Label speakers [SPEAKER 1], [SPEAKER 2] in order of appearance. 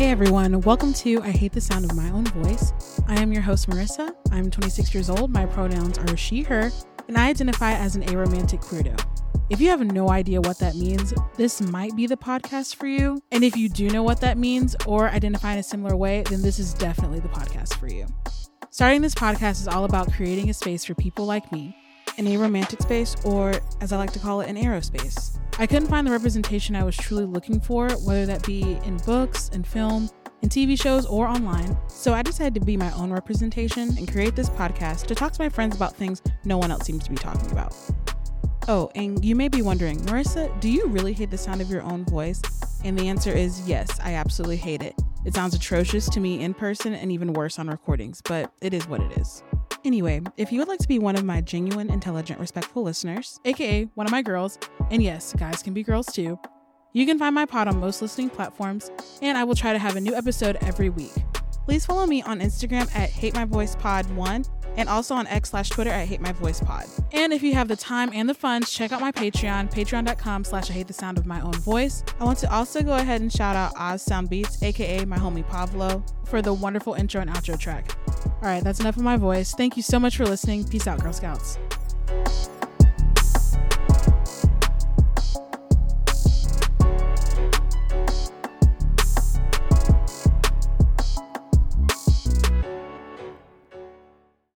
[SPEAKER 1] everyone, welcome to I Hate the Sound of My Own Voice. I am your host, Mirissa. I'm 26 years old. My pronouns are she, her, and I identify as an aromantic queerdo. If you have no idea what that means, this might be the podcast for you. And if you do know what that means or identify in a similar way, then this is definitely the podcast for you. Starting this podcast is all about creating a space for people like me, an aromantic space, or as I like to call it, an aerospace. I couldn't find the representation I was truly looking for, whether that be in books, in film, in TV shows, or online. So I decided to be my own representation and create this podcast to talk to my friends about things no one else seems to be talking about. Oh, and you may be wondering, Mirissa, do you really hate the sound of your own voice? And the answer is yes, I absolutely hate it. It sounds atrocious to me in person and even worse on recordings, but it is what it is. Anyway, if you would like to be one of my genuine, intelligent, respectful listeners, aka one of my girls, and yes, guys can be girls too, you can find my pod on most listening platforms, and I will try to have a new episode every week. Please follow me on Instagram at Hate My Voice Pod one and also on X slash Twitter at Hate My Voice Pod. And if you have the time and the funds, check out my Patreon, patreon.com slash I hate the sound of my own voice. I want to also go ahead and shout out Oz Sound Beats, aka my homie Pablo, for the wonderful intro and outro track. All right, that's enough of my voice. Thank you so much for listening. Peace out, Girl Scouts.